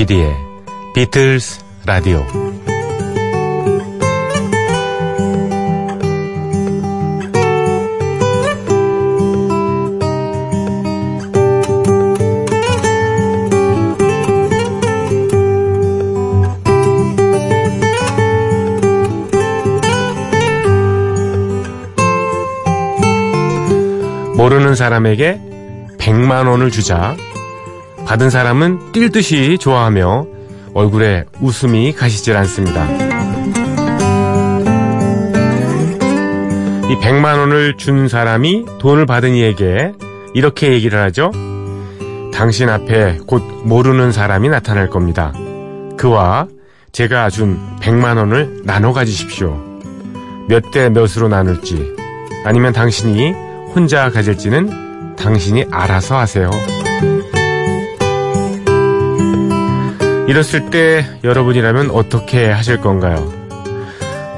조피디의 비틀스 라디오. 모르는 사람에게 100만 원을 주자 받은 사람은 뛸 듯이 좋아하며 얼굴에 웃음이 가시질 않습니다. 이 100만 원을 준 사람이 돈을 받은 이에게 이렇게 얘기를 하죠. 당신 앞에 곧 모르는 사람이 나타날 겁니다. 그와 제가 준 100만 원을 나눠 가지십시오. 몇 대 몇으로 나눌지 아니면 당신이 혼자 가질지는 당신이 알아서 하세요. 이랬을 때 여러분이라면 어떻게 하실 건가요?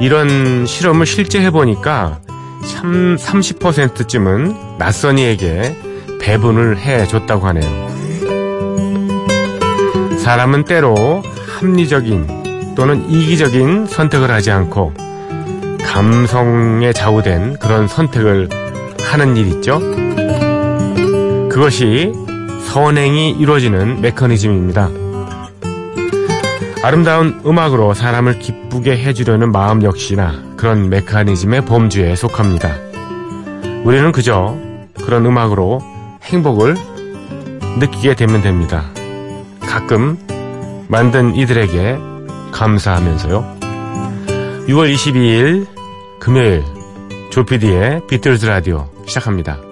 이런 실험을 실제 해보니까 참 30%쯤은 낯선이에게 배분을 해줬다고 하네요. 사람은 때로 합리적인 또는 이기적인 선택을 하지 않고 감성에 좌우된 그런 선택을 하는 일 있죠? 그것이 선행이 이루어지는 메커니즘입니다. 아름다운 음악으로 사람을 기쁘게 해주려는 마음 역시나 그런 메커니즘의 범주에 속합니다. 우리는 그저 그런 음악으로 행복을 느끼게 되면 됩니다. 가끔 만든 이들에게 감사하면서요. 6월 22일 금요일 조피디의 비틀즈 라디오 시작합니다.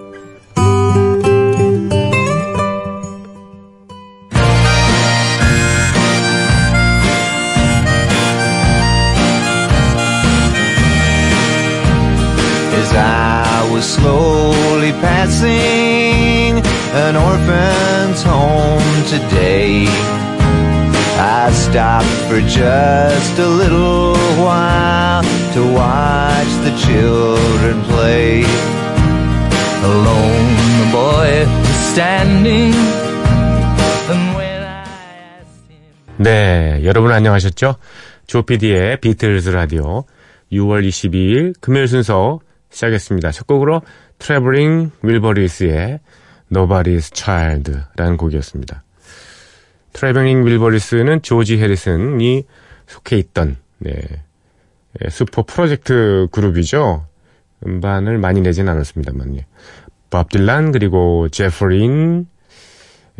was slowly passing an orphan's home today, I stopped for just a little while to watch the children play. Alone, the boy was standing, and when I asked him. 네, 여러분 안녕하셨죠? 조피디의 비틀즈 라디오 6월 22일 금요일 순서 시작했습니다. 첫 곡으로 Traveling Wilburys의 Nobody's Child라는 곡이었습니다. Traveling Wilburys는 조지 해리슨이 속해 있던 네, 예, 슈퍼 프로젝트 그룹이죠. 음반을 많이 내진 않았습니다만 예. 밥 딜란 그리고 제프 린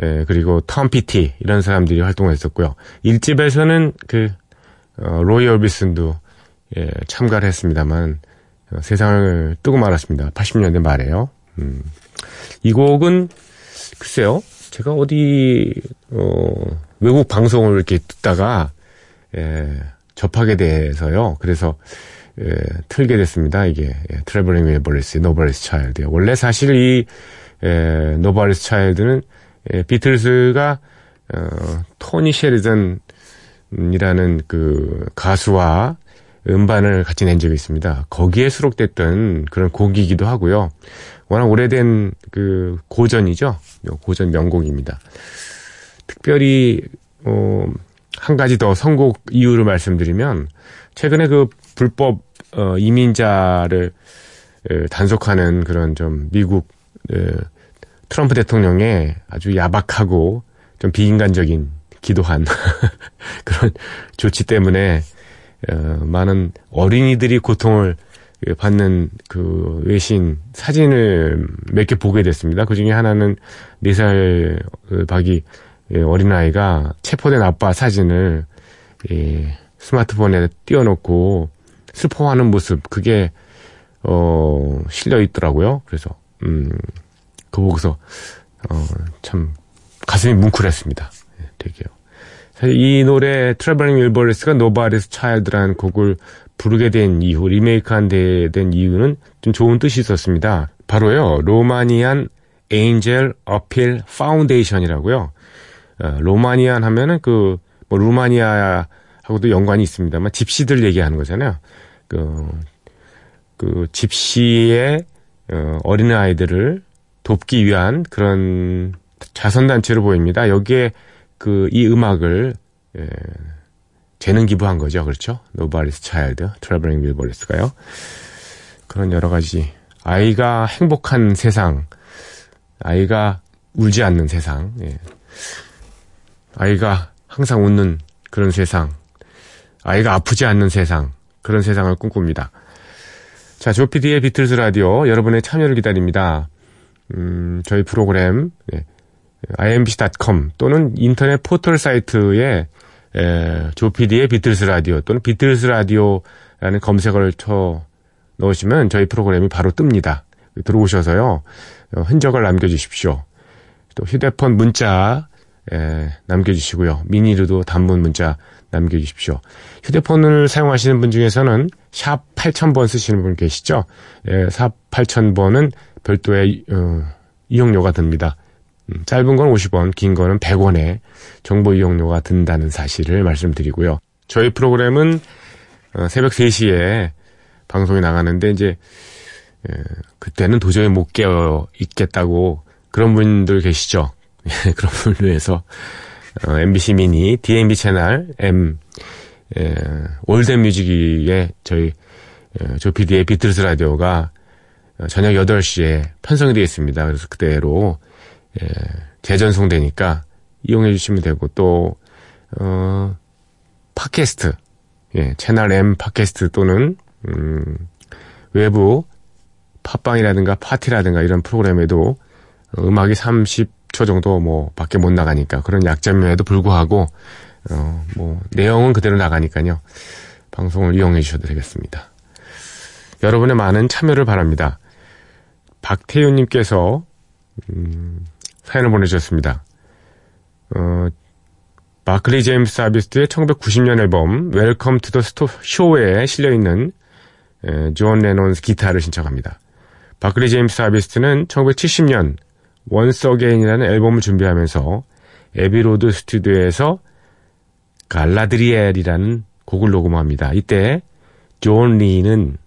예, 그리고 톰 피티 이런 사람들이 활동을 했었고요. 1집에서는 그 어, 로이 얼비슨도 예, 참가를 했습니다만 어, 세상을 뜨고 말았습니다. 80년대 말에요. 음. 이 곡은 글쎄요. 제가 어디 어, 외국 방송을 이렇게 듣다가 예, 접하게 돼서요. 그래서 예, 틀게 됐습니다. 이게 예, Traveling Wilburys Nobody's Child. 원래 사실 이 예, Nobody's Child는 예, 비틀스가 어, 토니 셰리던이라는 그 가수와 음반을 같이 낸 적이 있습니다. 거기에 수록됐던 그런 곡이기도 하고요. 워낙 오래된 그 고전이죠. 고전 명곡입니다. 특별히 어, 한 가지 더 선곡 이유를 말씀드리면 최근에 그 불법 어, 이민자를 에, 단속하는 그런 좀 미국 에, 트럼프 대통령의 아주 야박하고 좀 비인간적인 기도한 그런 조치 때문에 어, 많은 어린이들이 고통을 받는 그 외신 사진을 몇 개 보게 됐습니다. 그 중에 하나는 4살 박이 어린아이가 체포된 아빠 사진을 예, 스마트폰에 띄워놓고 슬퍼하는 모습, 그게, 어, 실려 있더라고요. 그래서, 음, 그거 보고서, 어, 참, 가슴이 뭉클했습니다. 예, 되게요. 이 노래, Traveling Wilburys가 Nobody's Child라는 곡을 부르게 된 이후, 리메이크한 데 된 이유는 좀 좋은 뜻이 있었습니다. 바로요, Romanian Angel Appeal Foundation이라고요. 어, Romanian 하면은 그, 뭐, 루마니아하고도 연관이 있습니다만, 집시들 얘기하는 거잖아요. 그, 그, 집시의, 어, 어린아이들을 돕기 위한 그런 자선단체로 보입니다. 여기에 그 이 음악을 예, 재능 기부한 거죠. 그렇죠? Nobody's Child, Traveling Wilburys가요. 그런 여러 가지 아이가 행복한 세상, 아이가 울지 않는 세상, 예. 아이가 항상 웃는 그런 세상, 아이가 아프지 않는 세상, 그런 세상을 꿈꿉니다. 자, 조피디의 비틀스 라디오 여러분의 참여를 기다립니다. 음, 저희 프로그램 예, imbc.com 또는 인터넷 포털 사이트에 에, 조피디의 비틀스 라디오 또는 비틀스 라디오라는 검색어를 쳐 넣으시면 저희 프로그램이 바로 뜹니다. 들어오셔서요 어, 흔적을 남겨주십시오. 또 휴대폰 문자 에, 남겨주시고요. 미니로도 단문 문자 남겨주십시오. 휴대폰을 사용하시는 분 중에서는 샵 8000번 쓰시는 분 계시죠? 예, 샵 8000번은 별도의 어, 이용료가 듭니다. 음, 짧은 건 50원, 긴 거는 100원의 정보 이용료가 든다는 사실을 말씀드리고요. 저희 프로그램은 어, 새벽 3시에 방송이 나가는데 이제 예, 그때는 도저히 못 깨어 있겠다고 그런 분들 계시죠. 예, 그런 분을 위해서 어, MBC 미니, DMB 채널, M, 예, 올덴 뮤직에 저희 예, 조피디의 비틀스 라디오가 저녁 8시에 편성이 되어 있습니다. 그래서 그대로 예, 재전송되니까 이용해 주시면 되고 또 어, 팟캐스트 예, 채널 M 팟캐스트 또는 음, 외부 팟빵이라든가 파티라든가 이런 프로그램에도 음악이 30초 정도 뭐 밖에 못 나가니까 그런 약점임에도 불구하고 어, 뭐 내용은 그대로 나가니까요. 방송을 이용해 주셔도 되겠습니다. 여러분의 많은 참여를 바랍니다. 박태윤님께서 음, 사연을 보내주셨습니다. 어, Barclay James Harvest의 1990년 앨범 Welcome To The 스토 Show에 실려있는 John Lennon's Guitar를 신청합니다. Barclay James Harvest는 1970년 Once Again이라는 앨범을 준비하면서 Abbey Road 스튜디오에서 Galadriel이라는 곡을 녹음합니다. 이때 존 리는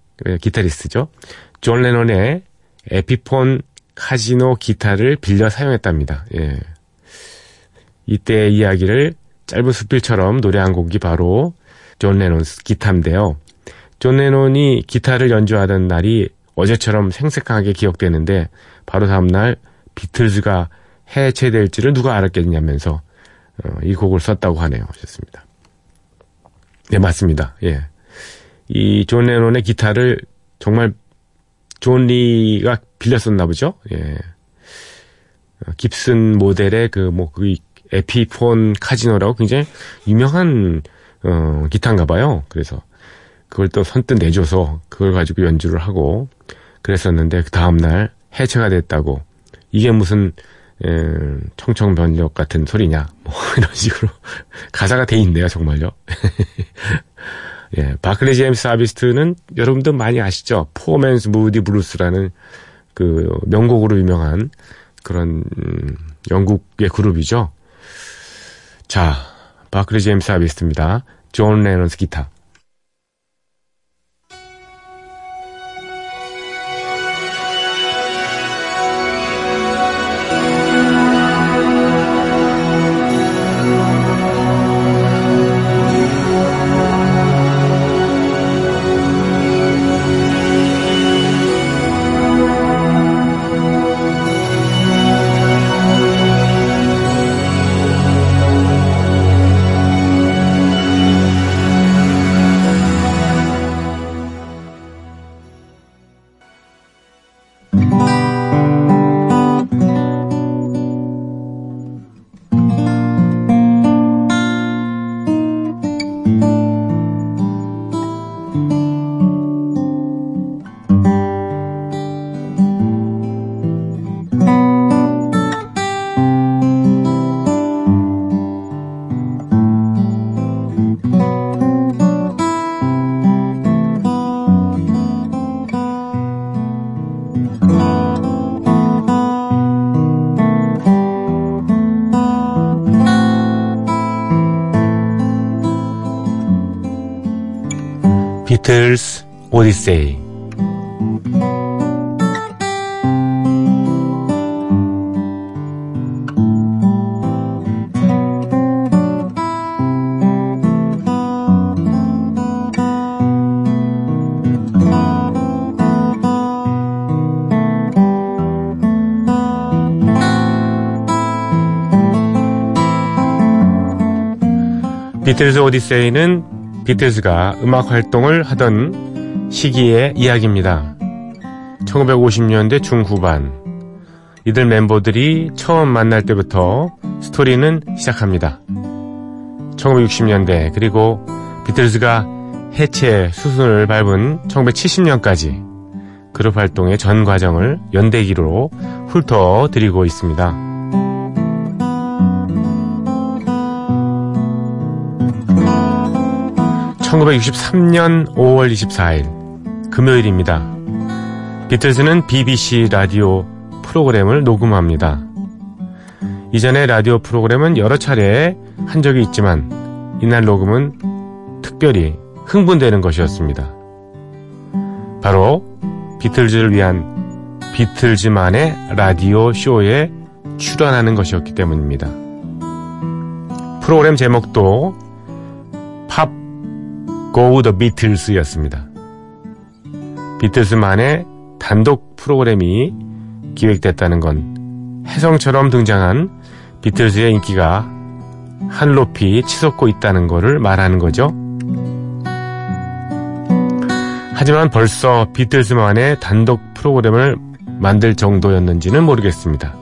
기타리스트죠. 존 레논의 Epiphone 카지노 기타를 빌려 사용했답니다. 예. 이때 이야기를 짧은 수필처럼 노래한 곡이 바로 존 레논 기타인데요. 존 레논이 기타를 연주하던 날이 어제처럼 생생하게 기억되는데 바로 다음날 비틀즈가 해체될지를 누가 알았겠냐면서 어, 이 곡을 썼다고 하네요. 하셨습니다. 네, 맞습니다. 예. 이 존 레논의 기타를 정말 존 리가 빌렸었나 보죠. 예. 어, Gibson 모델의 그, 뭐, 그, Epiphone 카지노라고 굉장히 유명한, 어, 기타인가 봐요. 그래서 그걸 또 선뜻 내줘서 그걸 가지고 연주를 하고 그랬었는데 그 다음 날 해체가 됐다고. 이게 무슨, 에, 청천벽력 같은 소리냐. 뭐, 이런 식으로. 가사가 돼 있네요, 정말요. 예, Barclay James Harvest는 여러분들 많이 아시죠? Poor Man's Moody Blues라는 그 명곡으로 유명한 그런 음, 영국의 그룹이죠. 자, 바클리 제임스 아비스트입니다. 존 레넌스 기타. 비틀즈 오디세이는 비틀즈가 음악 활동을 하던 시기의 이야기입니다. 1950년대 중후반 이들 멤버들이 처음 만날 때부터 스토리는 시작합니다. 1960년대 그리고 비틀즈가 해체 수순을 밟은 1970년까지 그룹 활동의 전 과정을 연대기로 훑어드리고 있습니다. 1963년 5월 24일 금요일입니다. 비틀즈는 BBC 라디오 프로그램을 녹음합니다. 이전에 라디오 프로그램은 여러 차례 한 적이 있지만 이날 녹음은 특별히 흥분되는 것이었습니다. 바로 비틀즈를 위한 비틀즈만의 라디오 쇼에 출연하는 것이었기 때문입니다. 프로그램 제목도 팝 The Beatles였습니다. 비틀스만의 단독 프로그램이 기획됐다는 건 혜성처럼 등장한 비틀즈의 인기가 한 높이 치솟고 있다는 것을 말하는 거죠. 하지만 벌써 비틀즈만의 단독 프로그램을 만들 정도였는지는 모르겠습니다.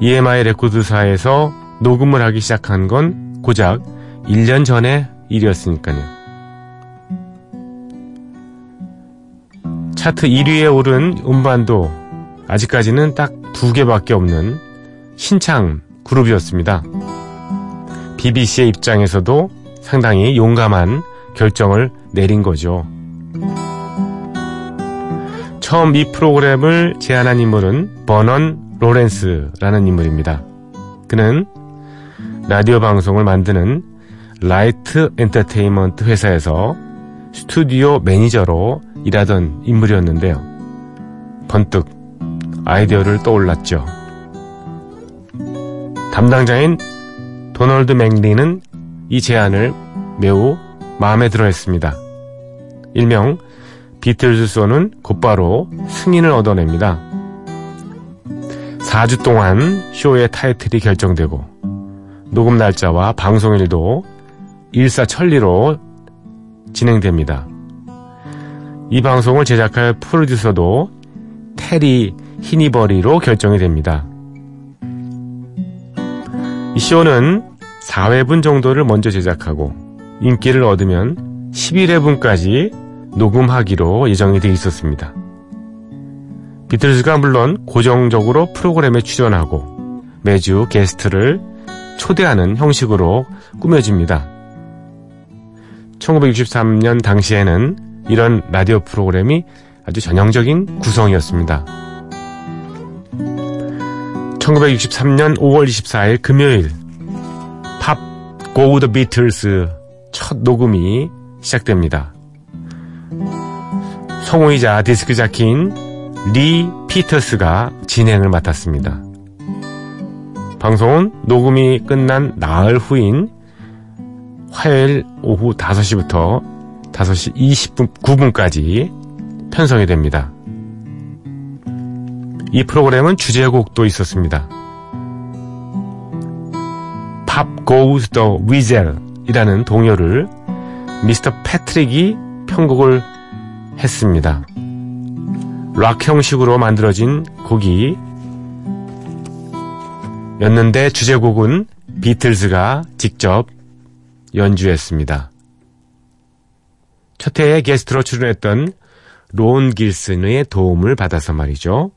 EMI 레코드사에서 녹음을 하기 시작한 건 고작 1년 전의 일이었으니까요. 차트 1위에 오른 음반도 아직까지는 딱 두 개밖에 없는 신창 그룹이었습니다. BBC의 입장에서도 상당히 용감한 결정을 내린 거죠. 처음 이 프로그램을 제안한 인물은 버넌 로렌스라는 인물입니다. 그는 라디오 방송을 만드는 light entertainment 회사에서 스튜디오 매니저로 일하던 인물이었는데요. 번뜩 아이디어를 떠올랐죠. 담당자인 도널드 맥리는 이 제안을 매우 마음에 들어 했습니다. 일명 비틀즈 소는 곧바로 승인을 얻어냅니다. 4주 동안 쇼의 타이틀이 결정되고 녹음 날짜와 방송일도 일사천리로 진행됩니다. 이 방송을 제작할 프로듀서도 테리 히니버리로 결정이 됩니다. 이 쇼는 4회분 정도를 먼저 제작하고 인기를 얻으면 11회분까지 녹음하기로 예정이 되어 있었습니다. 비틀즈가 물론 고정적으로 프로그램에 출연하고 매주 게스트를 초대하는 형식으로 꾸며집니다. 1963년 당시에는 이런 라디오 프로그램이 아주 전형적인 구성이었습니다. 1963년 5월 24일 금요일 팝 Go the Beatles 첫 녹음이 시작됩니다. 성우이자 디스크 자키인 리 피터스가 진행을 맡았습니다. 방송은 녹음이 끝난 나흘 후인 화요일 오후 5시부터 5시 20분, 9분까지 편성이 됩니다. 이 프로그램은 주제곡도 있었습니다. Pop Goes the Weasel 이라는 동요를 미스터 패트릭이 편곡을 했습니다. 락 형식으로 만들어진 곡이 였는데 주제곡은 비틀즈가 직접 연주했습니다. 첫 해에 게스트로 출연했던 론 길슨의 도움을 받아서 말이죠.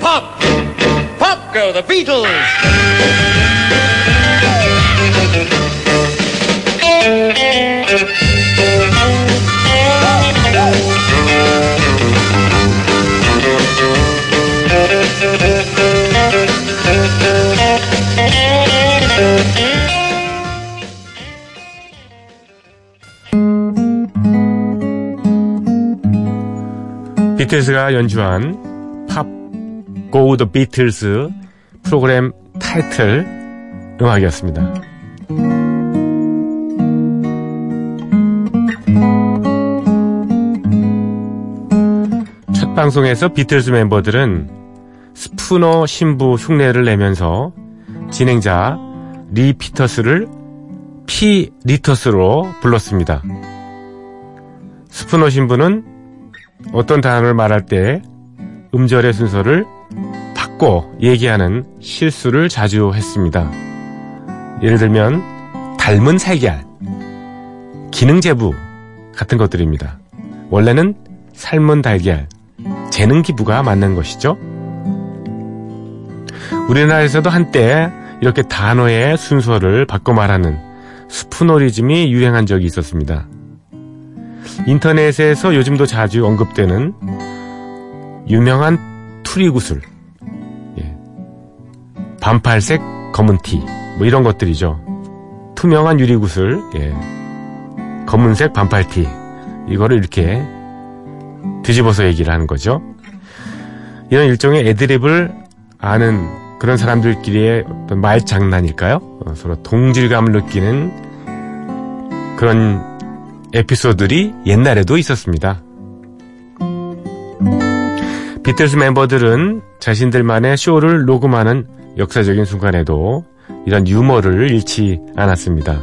Pop! Pop go the! 비틀즈가 연주한 Pop Go the Beatles 프로그램 타이틀 음악이었습니다. 첫 방송에서 비틀즈 멤버들은 스푸너 신부 흉내를 내면서 진행자 리 피터스를 피 리터스로 불렀습니다. 스푸너 신부는 어떤 단어를 말할 때 음절의 순서를 바꿔 얘기하는 실수를 자주 했습니다. 예를 들면 닮은 살걀, 기능제부 같은 것들입니다. 원래는 삶은 달걀, 재능 기부가 맞는 것이죠. 우리나라에서도 한때 이렇게 단어의 순서를 바꿔 말하는 스푸너리즘이 유행한 적이 있었습니다. 인터넷에서 요즘도 자주 언급되는 유명한 투리 구슬, 예. 반팔색 검은 티, 뭐 이런 것들이죠. 투명한 유리 구슬, 예. 검은색 반팔 티, 이거를 이렇게 뒤집어서 얘기를 하는 거죠. 이런 일종의 애드립을 아는 그런 사람들끼리의 어떤 말장난일까요? 어, 서로 동질감을 느끼는 그런 에피소드들이 옛날에도 있었습니다. 비틀스 멤버들은 자신들만의 쇼를 녹음하는 역사적인 순간에도 이런 유머를 잃지 않았습니다.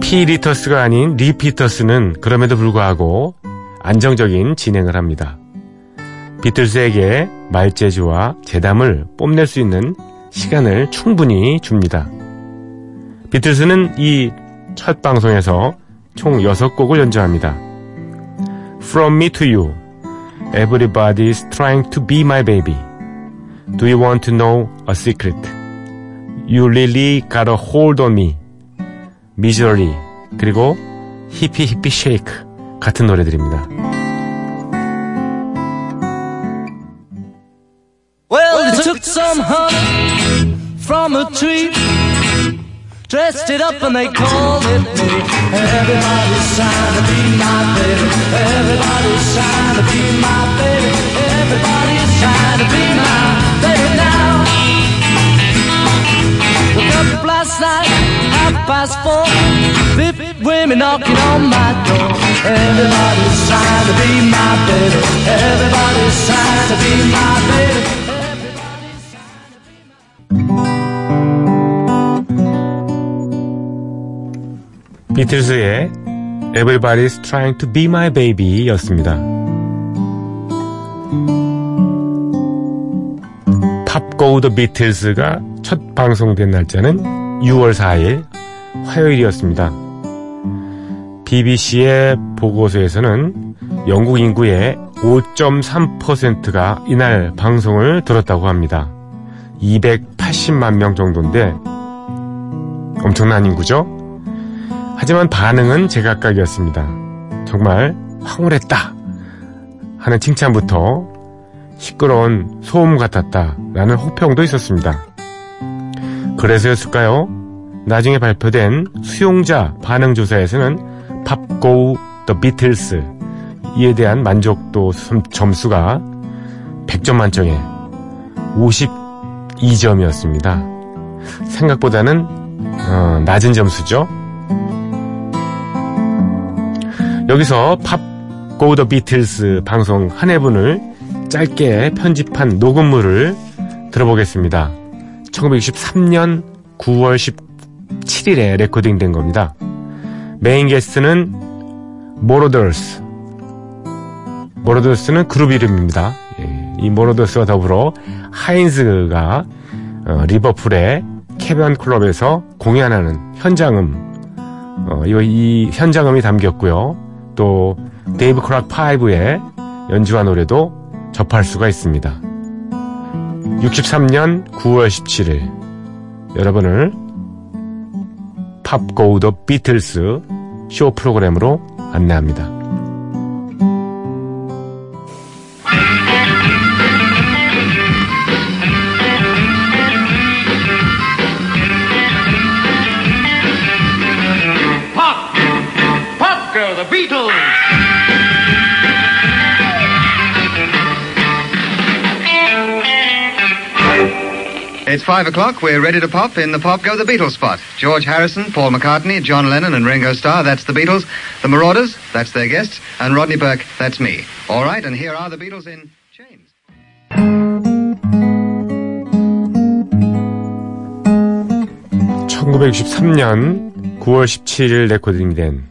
피 리터스가 아닌 리 피터스는 그럼에도 불구하고 안정적인 진행을 합니다. 비틀스에게 말재주와 재담을 뽐낼 수 있는 시간을 충분히 줍니다. 비틀스는 이 첫 방송에서 총 6곡을 연주합니다. From Me to You, Everybody's Trying to Be My Baby, Do You Want to Know a Secret, You Really Got a Hold on Me, Misery, 그리고 Hippie Hippie Shake 같은 노래들입니다. Well, they took some honey from a tree, dressed it up and they called it me. Everybody's trying to be my baby. Everybody's trying to be my baby. Everybody's trying to be my baby now. Woke up last night, half past four. Fifty women knocking on my door. Everybody's trying to be my baby. Everybody's trying to be my baby. 비틀스의 Everybody's Trying to Be My Baby 였습니다. 팝고 더 비틀스가 첫 방송된 날짜는 6월 4일 화요일이었습니다. BBC의 보고서에서는 영국 인구의 5.3%가 이날 방송을 들었다고 합니다. 280만 명 정도인데 엄청난 인구죠? 하지만 반응은 제각각이었습니다. 정말 황홀했다 하는 칭찬부터 시끄러운 소음 같았다 라는 호평도 있었습니다. 그래서였을까요? 나중에 발표된 수용자 반응 조사에서는 Pop Go The Beatles 이에 대한 만족도 점수가 100점 만점에 52점이었습니다. 생각보다는 어, 낮은 점수죠. 여기서 Pop Go The Beatles 방송 한 회분을 짧게 편집한 녹음물을 들어보겠습니다. 1963년 9월 17일에 레코딩된 겁니다. 메인 게스트는 모로더스. 모로더스는 그룹 이름입니다. 예, 이 모로더스와 더불어 하인즈가 어, 리버풀의 캐번 클럽에서 공연하는 현장음, 어, 이, 이 현장음이 담겼고요. 또 데이브 크락 5의 연주와 노래도 접할 수가 있습니다. 63년 9월 17일 여러분을 팝고 더 비틀스 쇼 프로그램으로 안내합니다. It's five o'clock. We're ready to pop in the Pop Go the Beatles spot. George Harrison, Paul McCartney, John Lennon, and Ringo Starr. That's the Beatles. The Marauders. That's their guests. And Rodney Burke. That's me. All right, and here are the Beatles in chains. (1963년 9월 17일) 레코딩이 된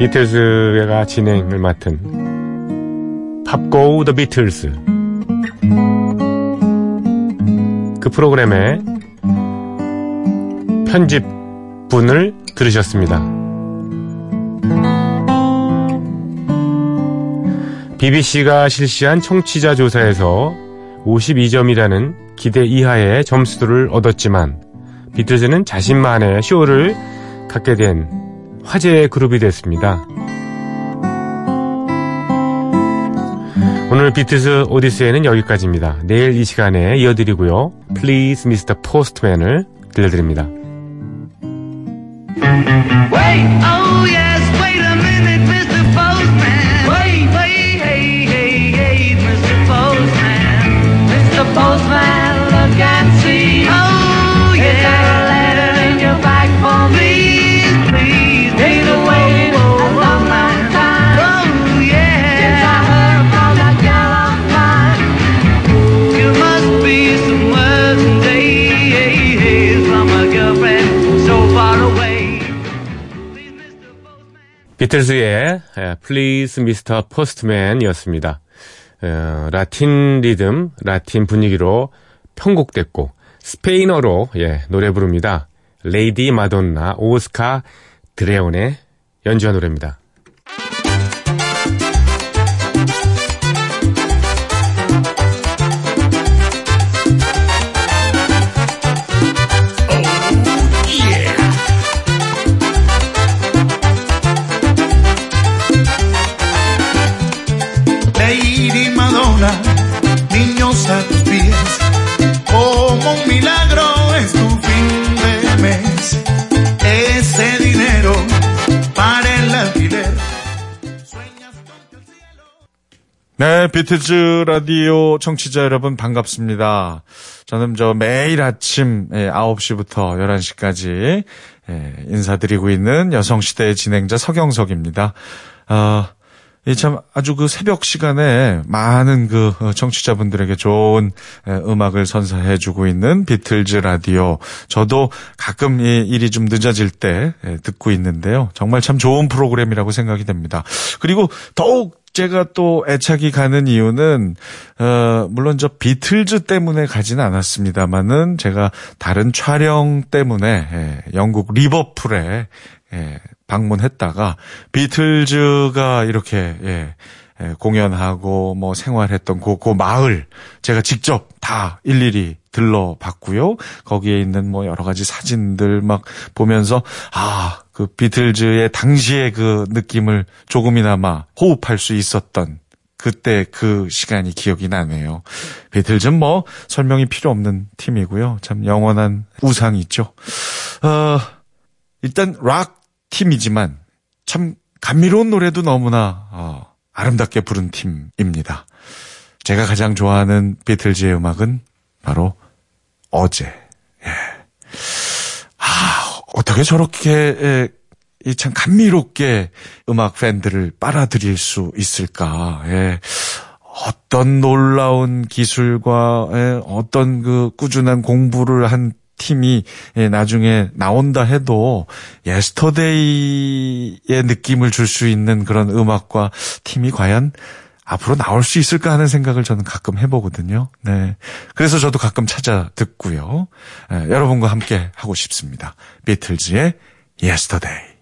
비틀즈가 진행을 맡은 팝고 더 비틀스 그 프로그램의 편집분을 들으셨습니다. BBC가 실시한 청취자 조사에서 52점이라는 기대 이하의 점수를 얻었지만 비틀즈는 자신만의 쇼를 갖게 된 화제의 그룹이 됐습니다. 오늘 비트스 오디세이는 여기까지입니다. 내일 이 시간에 이어드리고요. Please Mr. Postman을 들려드립니다. Wait, oh yes, 비틀즈의 에, Please Mr. Postman이었습니다. 어, 라틴 리듬, 라틴 분위기로 편곡됐고 스페인어로 예, 노래 부릅니다. 레이디 마돈나 오스카 드레온의 연주한 노래입니다. 네, 비트즈 라디오 청취자 여러분 반갑습니다. 저는 저 매일 아침 예, 9시부터 11시까지 예, 인사드리고 있는 여성시대의 진행자 서경석입니다. 아, 이참 아주 그 새벽 시간에 많은 그 어, 청취자분들에게 좋은 예, 음악을 선사해 주고 있는 비틀즈 라디오. 저도 가끔 이 일이 좀 늦어질 때 예, 듣고 있는데요. 정말 참 좋은 프로그램이라고 생각이 됩니다. 그리고 더욱 제가 또 애착이 가는 이유는 어 물론 저 비틀즈 때문에 가진 않았습니다만은 제가 다른 촬영 때문에 예, 영국 리버풀에 예, 방문했다가 비틀즈가 이렇게 예, 예, 공연하고 뭐 생활했던 그, 그 마을 제가 직접 다 일일이 들러봤고요. 거기에 있는 뭐 여러 가지 사진들 막 보면서 아, 그 비틀즈의 당시의 그 느낌을 조금이나마 호흡할 수 있었던 그때 그 시간이 기억이 나네요. 비틀즈는 뭐 설명이 필요 없는 팀이고요. 참 영원한 우상이 있죠. 어, 일단 락 팀이지만 참 감미로운 노래도 너무나 어, 아름답게 부른 팀입니다. 제가 가장 좋아하는 비틀즈의 음악은 바로 어제. 예. 아, 어떻게 저렇게 예, 이참 감미롭게 음악 팬들을 빨아들일 수 있을까? 예. 어떤 놀라운 기술과 예, 어떤 그 꾸준한 공부를 한 팀이 예, 나중에 나온다 해도 예스터데이의 느낌을 줄 수 있는 그런 음악과 팀이 과연 앞으로 나올 수 있을까 하는 생각을 저는 가끔 해보거든요. 네. 그래서 저도 가끔 찾아 듣고요. 예, 여러분과 함께 하고 싶습니다. 비틀즈의 Yesterday.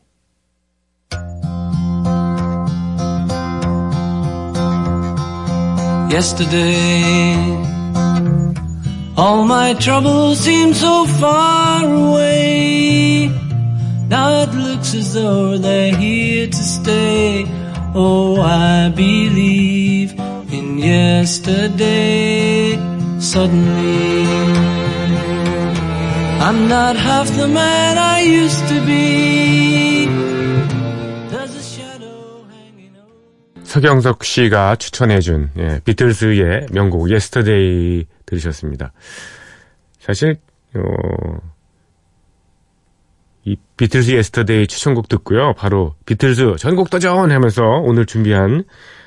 Oh, I believe in yesterday. Suddenly, I'm not half the man I used to be. There's a shadow hanging over. 서경석 씨가 추천해준 예, 비틀즈의 명곡 예스터데이 들으셨습니다. 사실 어, 이 비틀즈 Yesterday 추천곡 듣고요. 바로 비틀즈 전곡 도전 하면서 오늘 준비한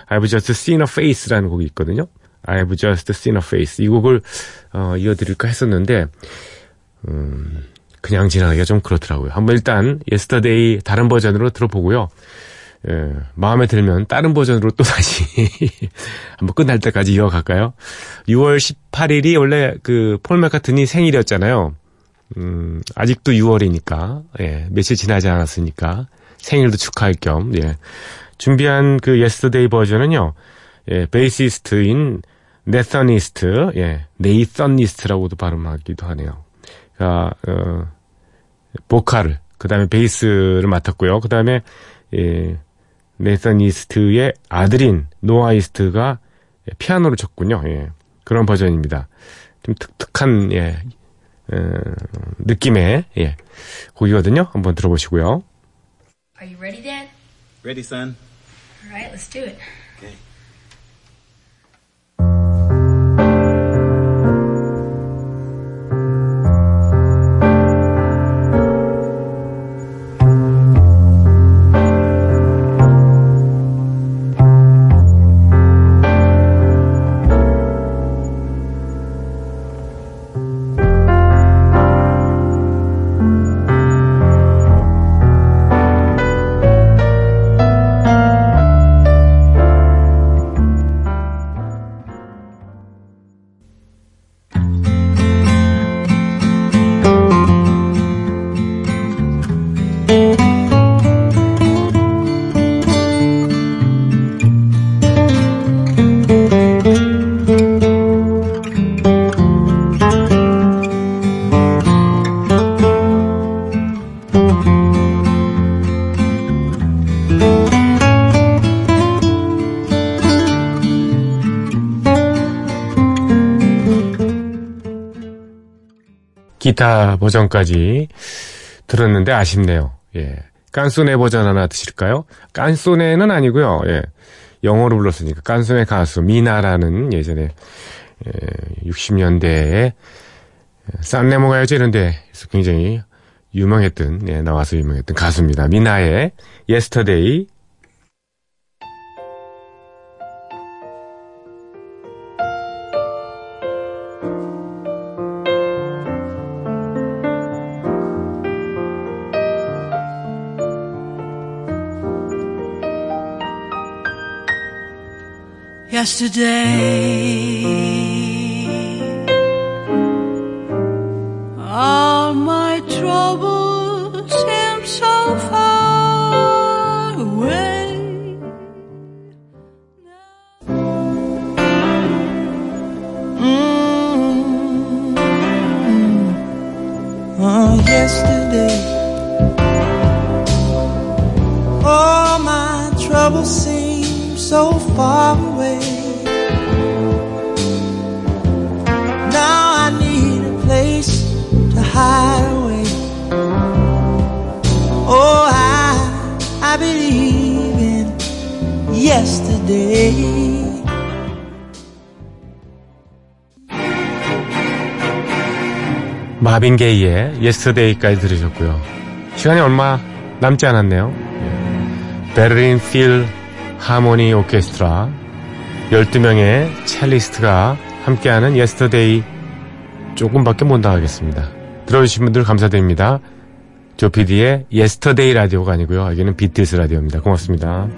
I've Just Seen a Face라는 곡이 있거든요. I've Just Seen a Face. 이 곡을 어, 이어드릴까 했었는데 음, 그냥 지나가기가 좀 그렇더라고요. 한번 일단 Yesterday 다른 버전으로 들어보고요. 예, 마음에 들면 다른 버전으로 또 다시 한번 끝날 때까지 이어갈까요? 6월 18일이 원래 그 폴 맥카트니 생일이었잖아요. 음, 아직도 6월이니까, 예, 며칠 지나지 않았으니까 생일도 축하할 겸, 예. 준비한 그 Yesterday 버전은요, 예, 베이시스트인 네선 이스트, 예, 네이선 이스트라고도 발음하기도 하네요. 가, 어, 보컬을, 그 다음에 베이스를 맡았고요. 그 다음에, 예, 네선 이스트의 아들인 노아 이스트가 피아노를 쳤군요. 예, 그런 버전입니다. 좀 특특한, 예, 어, 느낌의, 예, 곡이거든요. 한번 들어보시고요. Are you ready, Dad? Ready, son? All right, let's do it. Okay. 기타 버전까지 들었는데 아쉽네요. 예. 깐소네 버전 하나 드실까요? 깐소네는 아니고요. 예. 영어로 불렀으니까 깐소네 가수 미나라는 예전에 예, 60년대에 싼네모 가요제 이런 데서 굉장히 유명했던 예, 나와서 유명했던 가수입니다. 미나의 예 Yesterday, all my troubles seem so far away. Mm. Oh, yesterday, all my troubles seem so far away. Yesterday. 마빈 게이의 예스터데이까지 들으셨고요. 시간이 얼마 남지 않았네요. 예. 베를린 필하모니 오케스트라 12명의 첼리스트가 함께하는 Yesterday 조금밖에 못 나가겠습니다. 들어주신 분들 감사드립니다. 조피디의 Yesterday 라디오가 아니고요. 여기는 비틀스 라디오입니다. 고맙습니다.